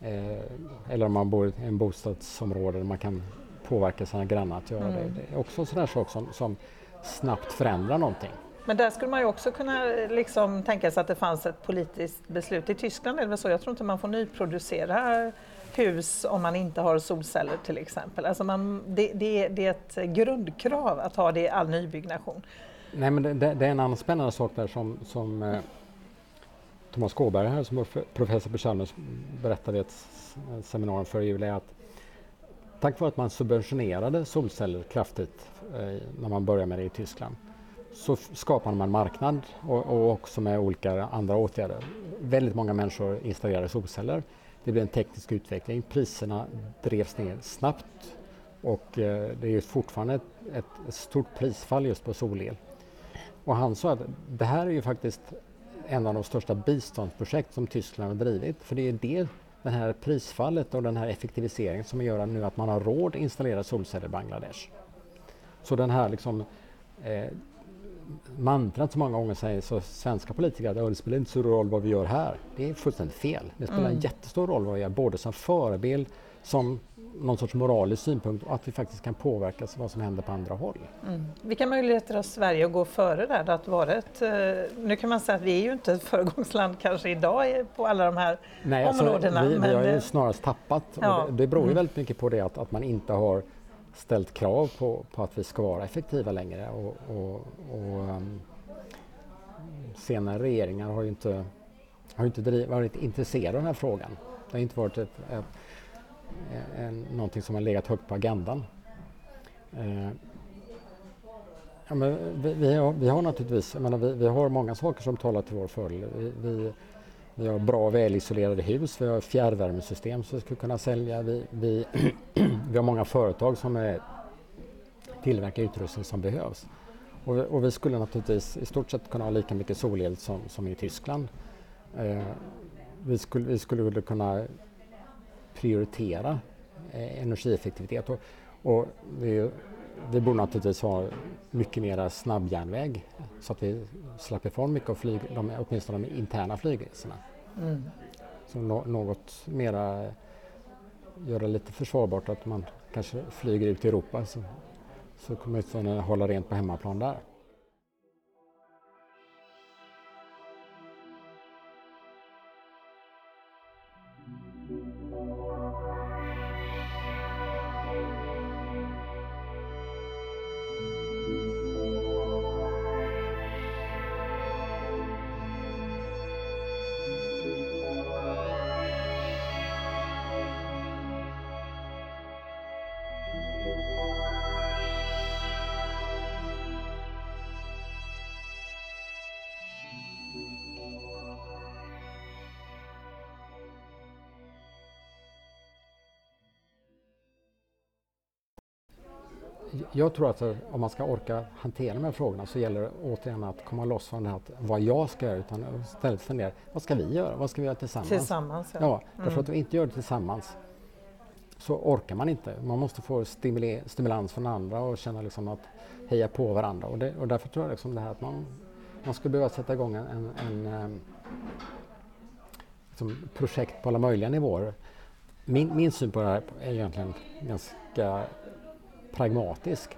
Eh, eller om man bor i en bostadsområde där man kan påverka sina grannar att göra mm. det. Det är också en sån där sak som, som snabbt förändrar någonting. Men där skulle man ju också kunna liksom tänka sig att det fanns ett politiskt beslut. I Tyskland är det väl så, jag tror inte man får nyproducera hus om man inte har solceller till exempel. Alltså man, det, det, det är ett grundkrav att ha det i all nybyggnation. Nej men det, det, är en annan spännande sak där som, som eh, Thomas Kåberg här som var professor på Chalmers berättade i ett seminarium före jul är att tack vare att man subventionerade solceller kraftigt eh, när man började med det i Tyskland så skapade man marknad och, och, också med olika andra åtgärder. Väldigt många människor installerade solceller. Det blev en teknisk utveckling. Priserna drevs ner snabbt och eh, det är fortfarande ett, ett, stort prisfall just på solel. Och han sa att det här är ju faktiskt en av de största biståndsprojekt som Tyskland har drivit. För det är det, det här prisfallet och den här effektiviseringen som gör nu att man har råd att installera solceller i Bangladesh. Så den här liksom, eh, mantrat som många gånger säger så svenska politiker att det spelar inte så stor roll vad vi gör här. Det är fullständigt fel. Det spelar mm. en jättestor roll vad vi gör, både som förebild, som någon sorts moralisk synpunkt och att vi faktiskt kan påverka vad som händer på andra håll. Mm. Vilka möjligheter har Sverige att gå före där? Att vara ett, eh, nu kan man säga att vi är ju inte ett föregångsland kanske idag på alla de här Nej, områdena. Alltså, vi, vi har ju snarast tappat. Ja. Det, det beror ju mm. väldigt mycket på det att, att man inte har ställt krav på, på att vi ska vara effektiva längre. Och, och, och um, senare regeringar har ju inte, har inte driv, varit intresserade av den här frågan. Det har inte varit ett, ett Eh, en, någonting som har legat högt på agendan. Eh, Ja, men vi, vi, har, vi har naturligtvis, menar, vi, vi, har många saker som talar till vår fördel. Vi, vi, vi, har bra välisolerade hus, vi har fjärrvärmesystem som vi skulle kunna sälja. Vi, vi, vi har många företag som är, tillverkar utrustning som behövs. Och, och, vi skulle naturligtvis i stort sett kunna ha lika mycket solel som, som i Tyskland. Eh, vi, skulle, vi skulle kunna prioritera eh, energieffektivitet. Och, och vi, vi borde naturligtvis ha mycket mera snabbjärnväg så att vi släpper ifrån mycket av flyg, de, åtminstone de interna flygresorna. Mm. Så no, något mera göra det lite försvarbart att man kanske flyger ut i Europa så, så kommer att hålla rent på hemmaplan där. Jag tror att om man ska orka hantera de här frågorna så gäller det återigen att komma loss från det här att vad jag ska göra utan istället fundera, vad ska vi göra? Vad ska vi göra tillsammans? Tillsammans, ja. ja därför mm. att vi inte gör det tillsammans så orkar man inte. Man måste få stimulans från andra och känna liksom att heja på varandra. Och, det, och därför tror jag liksom det här att man, man skulle behöva sätta igång en, en, en, en liksom projekt på alla möjliga nivåer. Min, min syn på det här är egentligen ganska pragmatisk.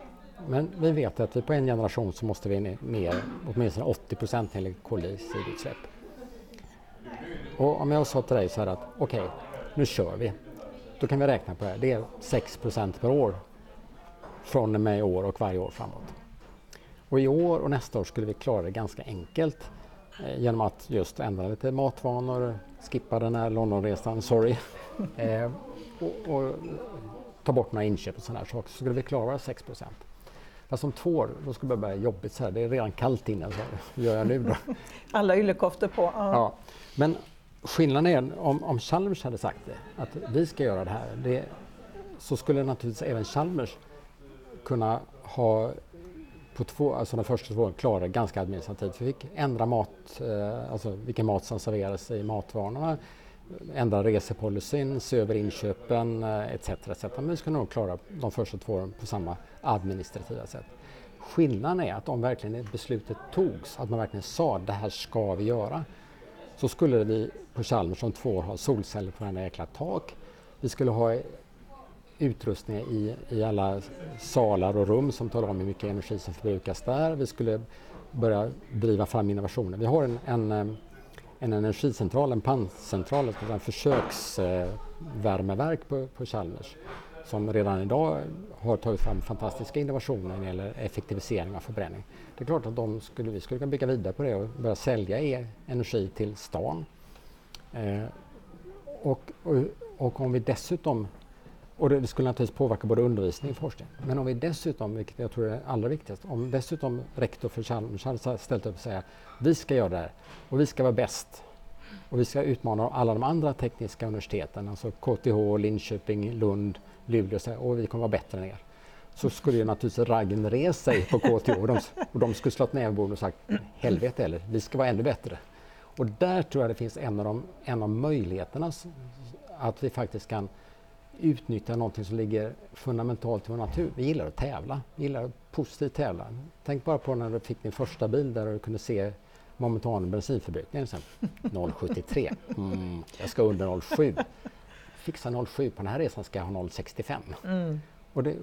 Men vi vet att på en generation så måste vi ner åtminstone 80 procent enligt koldioxidutsläpp. Och om jag sa till dig så här att okej, okay, nu kör vi. Då kan vi räkna på det här. Det är 6 procent per år från och med i år och varje år framåt. Och i år och nästa år skulle vi klara det ganska enkelt eh, genom att just ändra lite matvanor, skippa den här Londonresan, sorry. eh, och, och ta bort några inköp och sådana här saker så skulle vi klara 6 Fast om två år, då skulle det börja jobbigt så här. Det är redan kallt inne, så hur gör jag nu då? Alla yllekoftor på. Ja. ja. Men skillnaden är, om, om Chalmers hade sagt det, att vi ska göra det här, det, så skulle naturligtvis även Chalmers kunna ha på två, alltså de första två åren klara ganska administrativt. Vi fick ändra mat, eh, alltså vilken mat som serveras i matvanorna ändra resepolicyn, se över inköpen eh, etc. Etc. Men vi ska nog klara de första två åren på samma administrativa sätt. Skillnaden är att om verkligen beslutet togs, att man verkligen sa det här ska vi göra, så skulle vi på Chalmers om två år ha solceller på varenda jäkla tak. Vi skulle ha utrustning i, i alla salar och rum som talar om hur mycket energi som förbrukas där. Vi skulle börja driva fram innovationer. Vi har en, en eh, en energicentral, en panncentral, ett försöksvärmeverk på, på Chalmers som redan idag har tagit fram fantastiska innovationer när det gäller effektivisering av förbränning. Det är klart att de skulle, vi skulle kunna bygga vidare på det och börja sälja e energi till stan. Eh, och, och, och, om vi dessutom, och det skulle naturligtvis påverka både undervisning och forskning, men om vi dessutom, vilket jag tror är allra viktigast, om dessutom rektor för Chalmers hade ställt upp och säga vi ska göra det här och vi ska vara bäst. Och vi ska utmana alla de andra tekniska universiteten, alltså KTH, Linköping, Lund, Luleå och vi kommer vara bättre än er. Så skulle ju naturligtvis raggen resa sig på KTH och de, och de skulle slått näven borden och sagt helvete eller vi ska vara ännu bättre. Och där tror jag det finns en av, de, en av möjligheterna att vi faktiskt kan utnyttja någonting som ligger fundamentalt i vår natur. Vi gillar att tävla, vi gillar att positivt tävla. Tänk bara på när du fick din första bil där du kunde se momentan bensinförbrukning. 0,73. Mm, jag ska under 0,7. Fixa 0,7 på den här resan ska jag ha 0,65. Mm. Och det,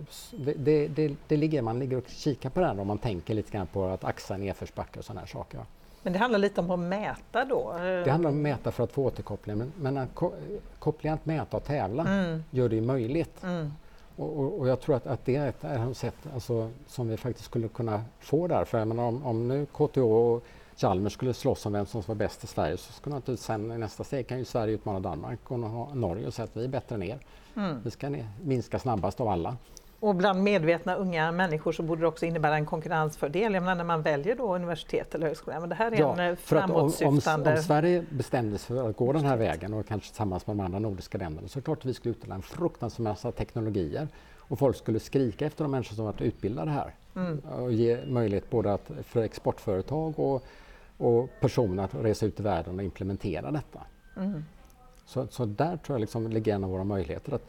det, det, det, ligger, man ligger och kikar på det här om man tänker lite grann på att axa nedförsbacke och sådana här saker. Men det handlar lite om att mäta då? Det handlar om att mäta för att få återkoppling men, men att ko kopplingen att mäta och tävla mm. gör det möjligt. Mm. Och, och, och, jag tror att, att det är ett, är ett sätt alltså, som vi faktiskt skulle kunna få där. För menar, om, om nu KTH och Chalmers skulle slåss om vem som var bäst i Sverige så skulle naturligtvis sen i nästa steg kan ju Sverige utmana Danmark och Norge och säga att vi är bättre än er. Mm. Vi ska ner, minska snabbast av alla. Och bland medvetna unga människor så borde det också innebära en konkurrensfördel. Jag menar när man väljer då universitet eller högskola. Men det här är ja, en framåtsyftande... Om, om, om, Sverige bestämde sig för att gå den här vägen och kanske tillsammans med de andra nordiska länderna så är det klart att vi skulle utveckla en fruktansvärd massa teknologier och folk skulle skrika efter de människor som varit utbildade här mm. och ge möjlighet både att, för exportföretag och, och personer att resa ut i världen och implementera detta. Mm. Så, så där tror jag liksom ligger en av våra möjligheter. Att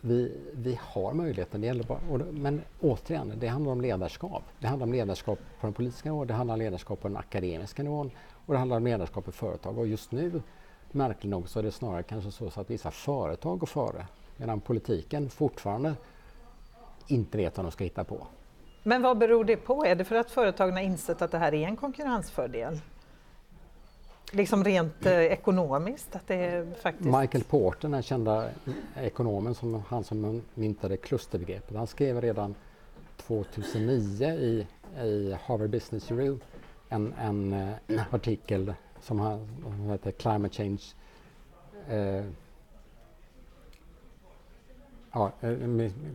vi, vi har möjligheten, det gäller bara, men återigen, det handlar om ledarskap. Det handlar om ledarskap på den politiska nivån, det handlar om ledarskap på den akademiska nivån och det handlar om ledarskap i företag. Och just nu, märkligt nog, så är det snarare kanske så, så att vissa företag går före medan politiken fortfarande inte vet vad de ska hitta på. Men vad beror det på? Är det för att företagen har insett att det här är en konkurrensfördel? Liksom rent eh, ekonomiskt? Att det är faktiskt... Michael Porter, den kända ekonomen, som, han som myntade klusterbegreppet, han skrev redan 2009 i, i Harvard Business Review en, en, eh, artikel som, han, som heter Climate Change eh, Ja, eh,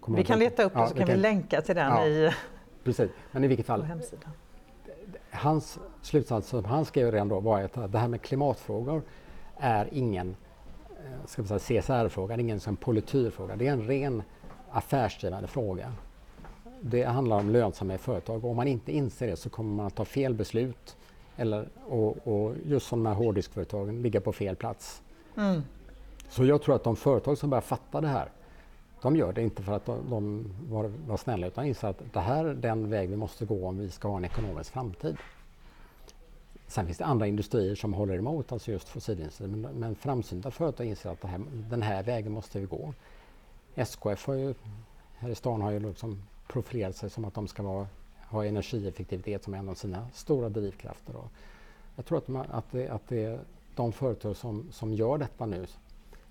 vi kan leta upp ja, och så kan vi, länka till den ja, i Precis, men i vilket fall. Hans slutsats som han skrev redan då var att det här med klimatfrågor är ingen eh, ska säga, CSR-fråga, ingen som. Det är en ren affärsdrivande fråga. Det handlar om lönsamhet i företag och om man inte inser det så kommer man att ta fel beslut eller, och, och just som de här hårddiskföretagen ligga på fel plats. Mm. Så jag tror att de företag som börjar fatta det här de gör det inte för att de, de var, var, snälla utan inser att det här är den väg vi måste gå om vi ska ha en ekonomisk framtid. Sen finns det andra industrier som håller emot, alltså just fossilindustrin. Men, men framsynta företag inser att här, den här vägen måste vi gå. SKF har ju, här i stan har ju liksom profilerat sig som att de ska vara, ha energieffektivitet som en av sina stora drivkrafter. Och jag tror att, de, att, det, att det är de företag som, som gör detta nu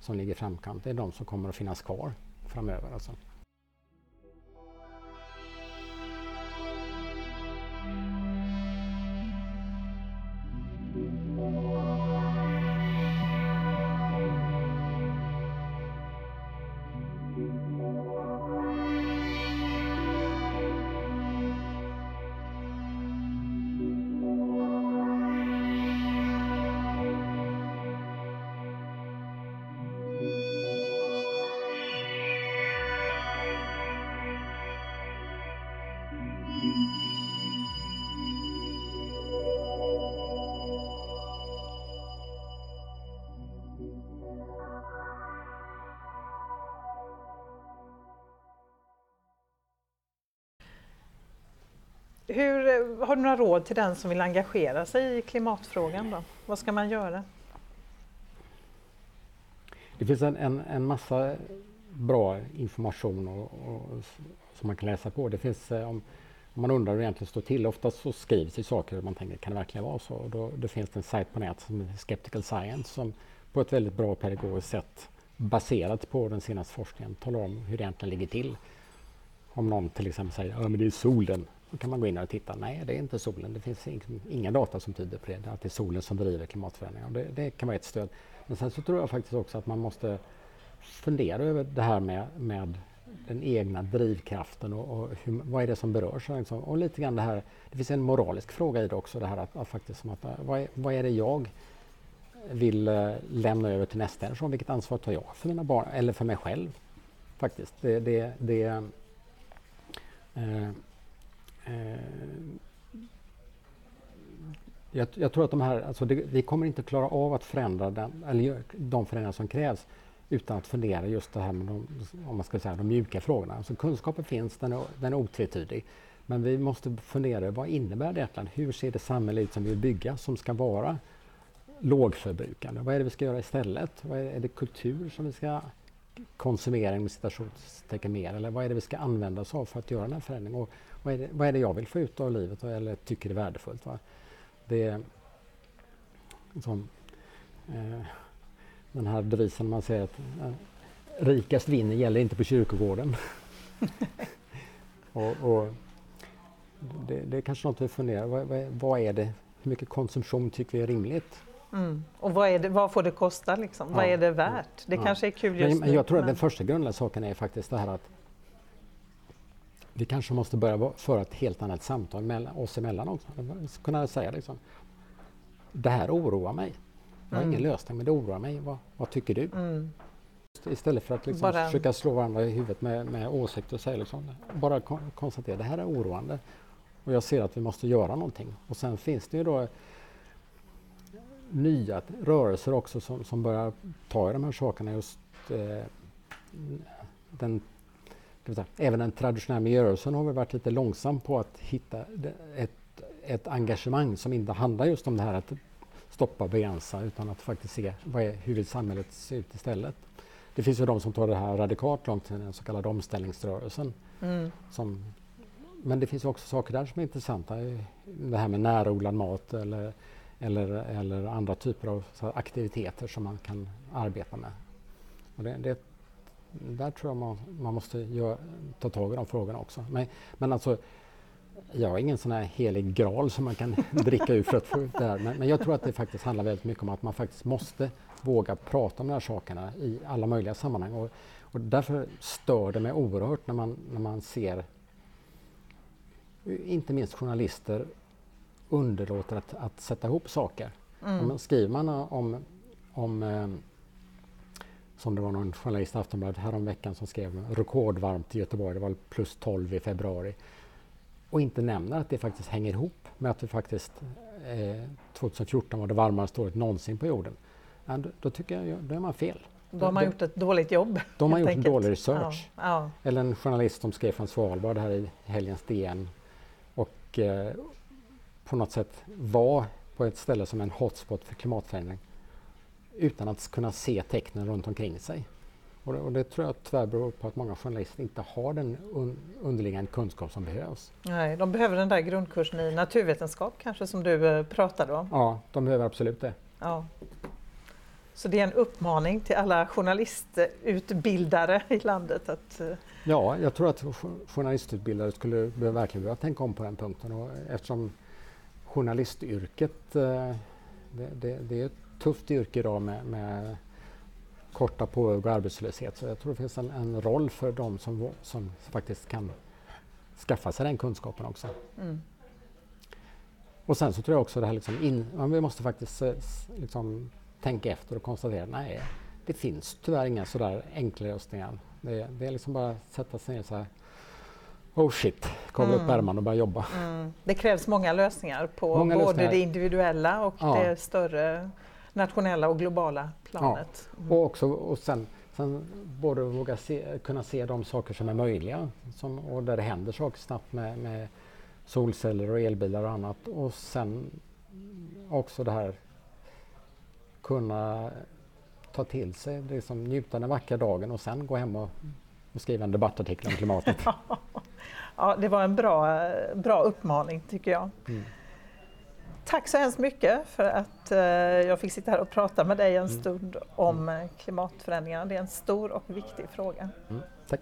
som ligger i framkant, det är de som kommer att finnas kvar framöver. Alltså. Hur, eh, har du några råd till den som vill engagera sig i klimatfrågan? Då? Vad ska man göra? Det finns en, en, en massa bra information och, och, som man kan läsa på. Det finns, eh, om, om man undrar hur det egentligen står till, ofta så skrivs det saker och man tänker, kan det verkligen vara så? Och då, det finns en sajt på nätet som heter Skeptical Science som på ett väldigt bra pedagogiskt sätt baserat på den senaste forskningen talar om hur det egentligen ligger till. Om någon till exempel säger att ja, det är solen, då kan man gå in och titta. Nej, det är inte solen. Det finns inga data som tyder på det. Att det är solen som driver klimatförändringar. Det, det kan vara ett stöd. Men sen så tror jag faktiskt också att man måste fundera över det här med, med den egna drivkraften och, och hur, vad är det som berörs. Liksom. Och lite grann det här, det finns en moralisk fråga i det också. Det här att, att faktiskt, att, vad, är, vad är det jag vill eh, lämna över till nästa generation? Vilket ansvar tar jag för mina barn eller för mig själv? Faktiskt. Det, det, det eh, Eh, jag, jag, tror att de här, alltså det, vi kommer inte klara av att förändra den, eller de förändringar som krävs utan att fundera just det här med de, om man ska säga, de mjuka frågorna. Alltså kunskapen finns, den är, den är otvetydig. Men vi måste fundera, vad innebär det egentligen? Hur ser det samhälle ut som vi vill bygga som ska vara lågförbrukande? Vad är det vi ska göra istället? Vad är, är det kultur som vi ska konsumera med citationstecken mer? Eller vad är det vi ska använda oss av för att göra den här förändringen? Och vad, är det, vad är det jag vill få ut av livet eller tycker är värdefullt? Va? Det är som, eh, den här devisen man säger att eh, rikast vinner gäller inte på kyrkogården. och, och det, det, är kanske något vi funderar vad, vad, vad, är det, hur mycket konsumtion tycker vi är rimligt? Mm. Och vad, är det, vad får det kosta liksom? Ja. Vad är det värt? Det ja. kanske är kul just men, nu. Jag tror men... att den första grundläggande saken är faktiskt det här att vi kanske måste börja föra ett helt annat samtal mellan oss emellan också. Kunna säga liksom, det här oroar mig. Jag har mm. ingen lösning men det oroar mig. Vad, vad tycker du? Mm. Istället för att liksom bara... försöka slå varandra i huvudet med, med åsikter och säga liksom, bara kon konstatera det här är oroande och jag ser att vi måste göra någonting. Och sen finns det ju då nya rörelser också som, som börjar ta i de här sakerna. Just eh, den, säga, även den traditionella miljörörelsen har väl varit lite långsam på att hitta ett, ett engagemang som inte handlar just om det här att stoppa och begränsa utan att faktiskt se vad är, hur vill samhället se ut istället. Det finns ju de som tar det här radikalt långt den så kallade omställningsrörelsen. Mm. Som, men det finns också saker där som är intressanta. Det här med närodlad mat eller, eller, eller andra typer av aktiviteter som man kan arbeta med. Och det, det, där tror jag man, man måste gör, ta tag i de frågorna också. Men, men alltså, jag har ingen sån här helig graal som man kan dricka ur för att få ut det här. Men, men, jag tror att det faktiskt handlar väldigt mycket om att man faktiskt måste våga prata om de här sakerna i alla möjliga sammanhang. Och, och därför stör det mig oerhört när man, när man ser inte minst journalister underlåter att, att sätta ihop saker. Mm. Om, skriver man om, om eh, som det var någon journalist i Aftonbladet häromveckan som skrev rekordvarmt i Göteborg, det var plus 12 i februari och inte nämner att det faktiskt hänger ihop med att vi faktiskt eh, 2014 var det varmaste året någonsin på jorden. Ja, då, tycker jag, då är man fel. Då har man gjort ett dåligt jobb. Då har man gjort enkelt. en dålig research. Ja, ja. Eller en journalist som skrev från Svalbard här i helgens DN och eh, på något sätt var på ett ställe som en hotspot för klimatförändring utan att kunna se tecknen runt omkring sig. Och det, och det, tror jag tyvärr beror på att många journalister inte har den un, underliggande kunskap som behövs. Nej, de behöver den där grundkursen i naturvetenskap kanske som du eh, pratade om? Ja, de behöver absolut det. Ja. Så det är en uppmaning till alla journalistutbildare i landet att eh, Ja, jag tror att journalistutbildare skulle verkligen behöva tänka om på den punkten och eftersom journalistyrket eh, det, det, det är ett tufft yrke idag med, med korta påhugg och arbetslöshet. Så jag tror det finns en, en roll för dem som, som faktiskt kan skaffa sig den kunskapen också. Mm. Och sen så tror jag också det här liksom in, vi måste faktiskt eh, liksom tänka efter och konstatera nej, det finns tyvärr inga sådär enkla lösningar. Det, det är liksom bara att sätta sig ner så här Oh shit, kavla mm. upp ärmarna och börja jobba. Mm. Det krävs många lösningar på många både lösningar. det individuella och ja. det större nationella och globala planet. Ja. Mm. Och, också, och sen, sen både våga se, kunna se de saker som är möjliga som, och där det händer saker snabbt med, med solceller och elbilar och annat. Och sen också det här kunna ta till sig, liksom njuta den vackra dagen och sen gå hem och, och skriva en debattartikel om klimatet. ja, det var en bra, bra uppmaning tycker jag. Mm. Tack så hemskt mycket för att eh, jag fick sitta här och prata med dig en mm. stund om mm. klimatförändringarna. Det är en stor och viktig fråga. Mm, tack.